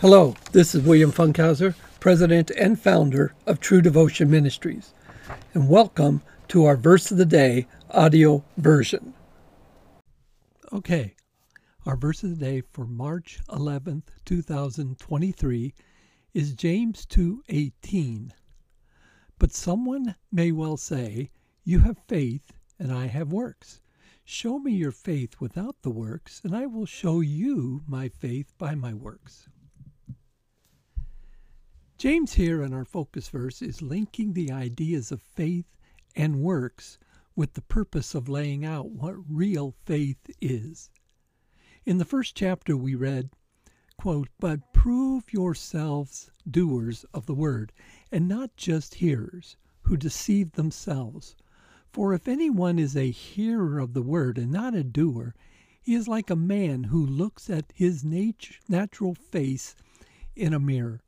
Hello, this is William Funkhauser, President and founder of True Devotion Ministries, and welcome to our Verse of the Day audio version. Okay, our verse of the day for March 11th, 2023 is James 2:18. But someone may well say, you have faith and I have works. Show me your faith without the works, and I will show you my faith by my works. James here in our focus verse is linking the ideas of faith and works with the purpose of laying out what real faith is. In the first chapter we read, quote, But prove yourselves doers of the word, and not just hearers, who deceive themselves. For if anyone is a hearer of the word and not a doer, he is like a man who looks at his nat- natural face in a mirror.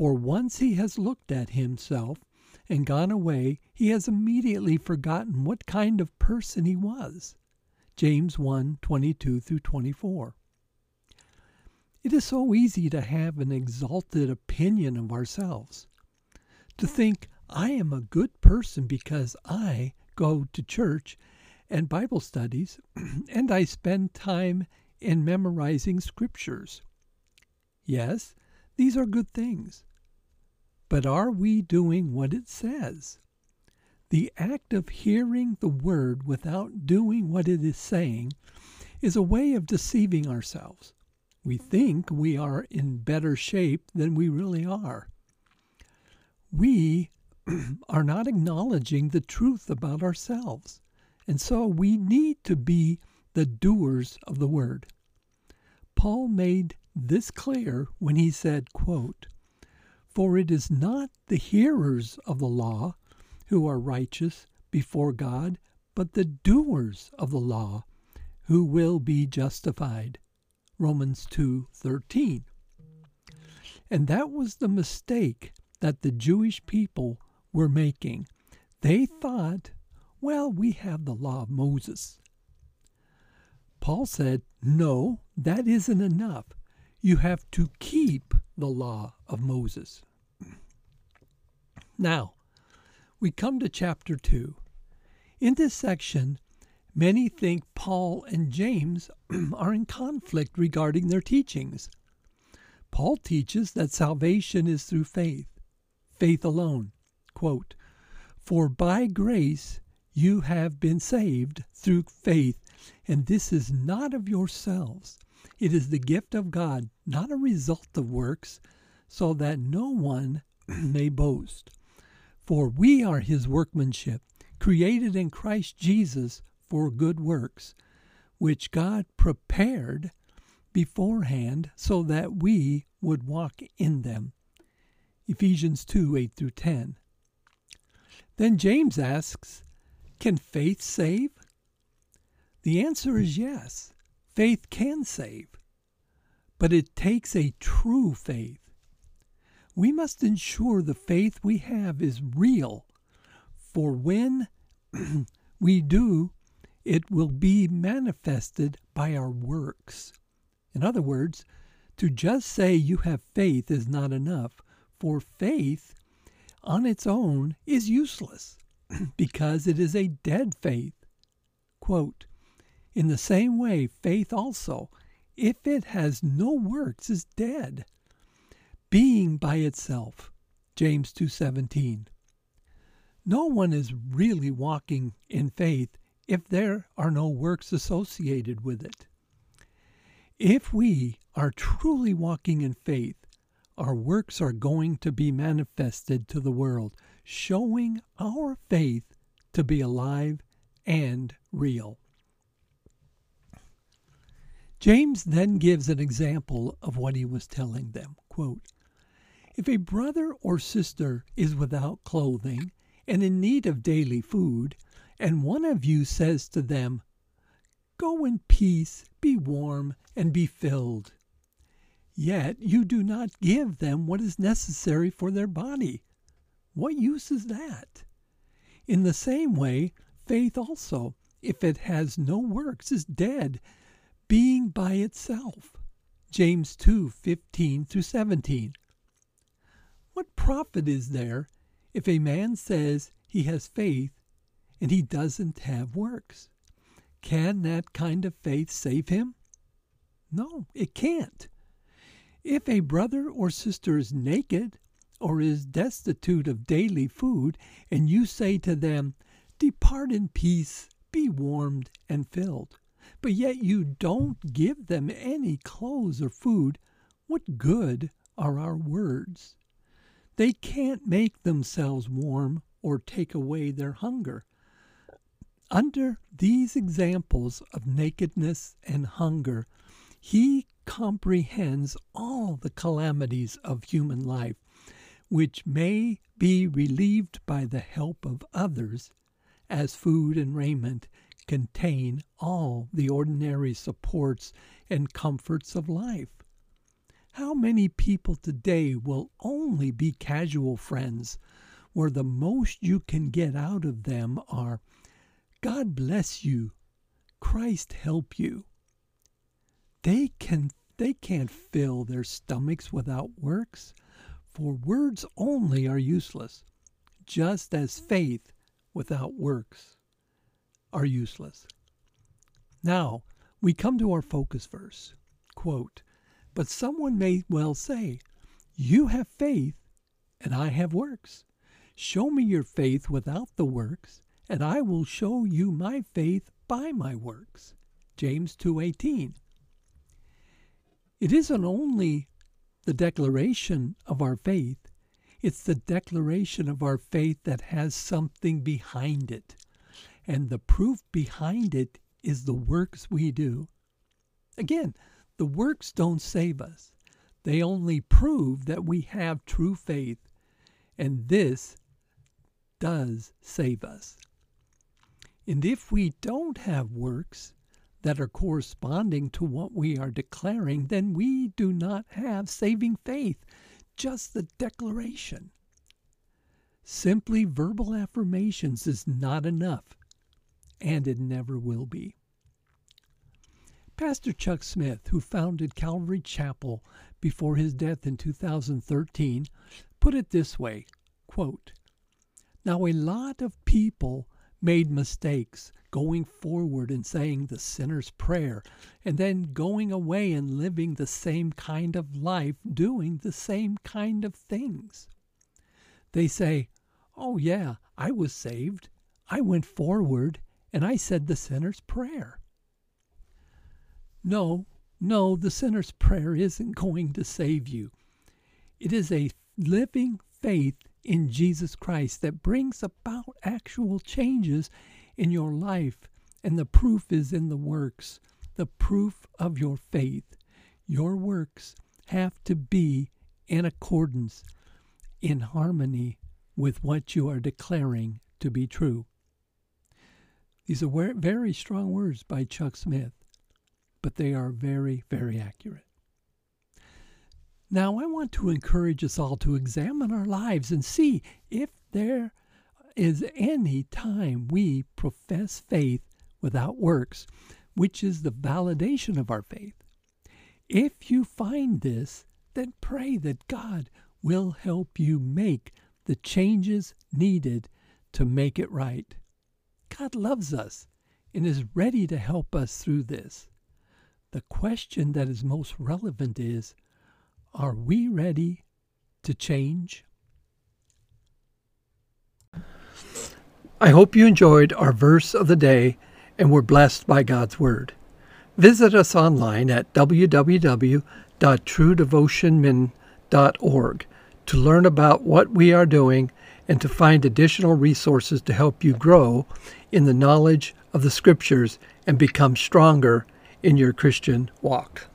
For once he has looked at himself and gone away, he has immediately forgotten what kind of person he was. James 1 22 through 24. It is so easy to have an exalted opinion of ourselves, to think I am a good person because I go to church and Bible studies and I spend time in memorizing scriptures. Yes, these are good things. But are we doing what it says? The act of hearing the word without doing what it is saying is a way of deceiving ourselves. We think we are in better shape than we really are. We are not acknowledging the truth about ourselves, and so we need to be the doers of the word. Paul made this clear when he said, quote, For it is not the hearers of the law who are righteous before God, but the doers of the law who will be justified. Romans 2:13. And that was the mistake that the Jewish people were making. They thought, well, we have the law of Moses. Paul said, no, that isn't enough. You have to keep the law of Moses. Now, we come to chapter 2. In this section, many think Paul and James are in conflict regarding their teachings. Paul teaches that salvation is through faith, faith alone. Quote, For by grace you have been saved through faith, and this is not of yourselves. It is the gift of God, not a result of works, so that no one may boast. For we are his workmanship, created in Christ Jesus for good works, which God prepared beforehand so that we would walk in them. Ephesians 2 8 through 10. Then James asks, Can faith save? The answer is yes. Faith can save, but it takes a true faith. We must ensure the faith we have is real, for when we do, it will be manifested by our works. In other words, to just say you have faith is not enough, for faith on its own is useless because it is a dead faith. Quote, in the same way, faith also, if it has no works, is dead, being by itself. James 2:17. No one is really walking in faith if there are no works associated with it. If we are truly walking in faith, our works are going to be manifested to the world, showing our faith to be alive and real. James then gives an example of what he was telling them. Quote, if a brother or sister is without clothing and in need of daily food, and one of you says to them, Go in peace, be warm, and be filled, yet you do not give them what is necessary for their body, what use is that? In the same way, faith also, if it has no works, is dead, being by itself. James 2 15 17. Profit is there if a man says he has faith and he doesn't have works? Can that kind of faith save him? No, it can't. If a brother or sister is naked or is destitute of daily food, and you say to them, Depart in peace, be warmed and filled, but yet you don't give them any clothes or food, what good are our words? They can't make themselves warm or take away their hunger. Under these examples of nakedness and hunger, he comprehends all the calamities of human life, which may be relieved by the help of others, as food and raiment contain all the ordinary supports and comforts of life. How many people today will only be casual friends, where the most you can get out of them are, God bless you, Christ help you. They can they can't fill their stomachs without works, for words only are useless, just as faith without works are useless. Now, we come to our focus verse. Quote, but someone may well say, You have faith, and I have works. Show me your faith without the works, and I will show you my faith by my works. James 2:18. It isn't only the declaration of our faith, it's the declaration of our faith that has something behind it. And the proof behind it is the works we do. Again, the works don't save us, they only prove that we have true faith, and this does save us. And if we don't have works, that are corresponding to what we are declaring, then we do not have saving faith, just the declaration. Simply verbal affirmations is not enough, and it never will be. Pastor Chuck Smith, who founded Calvary Chapel before his death in 2013, put it this way quote, Now, a lot of people made mistakes going forward and saying the sinner's prayer, and then going away and living the same kind of life, doing the same kind of things. They say, Oh, yeah, I was saved. I went forward and I said the sinner's prayer. No, no, the sinner's prayer isn't going to save you. It is a living faith in Jesus Christ that brings about actual changes in your life. And the proof is in the works, the proof of your faith. Your works have to be in accordance, in harmony with what you are declaring to be true. These are very strong words by Chuck Smith, but they are very, very accurate. Now, I want to encourage us all to examine our lives and see if there is any time we profess faith without works, which is the validation of our faith. If you find this, then pray that God will help you make the changes needed to make it right. God loves us and is ready to help us through this. The question that is most relevant is are we ready to change? I hope you enjoyed our verse of the day and were blessed by God's Word. Visit us online at www.truedevotionmin.org to learn about what we are doing and to find additional resources to help you grow in the knowledge of the Scriptures and become stronger in your Christian walk.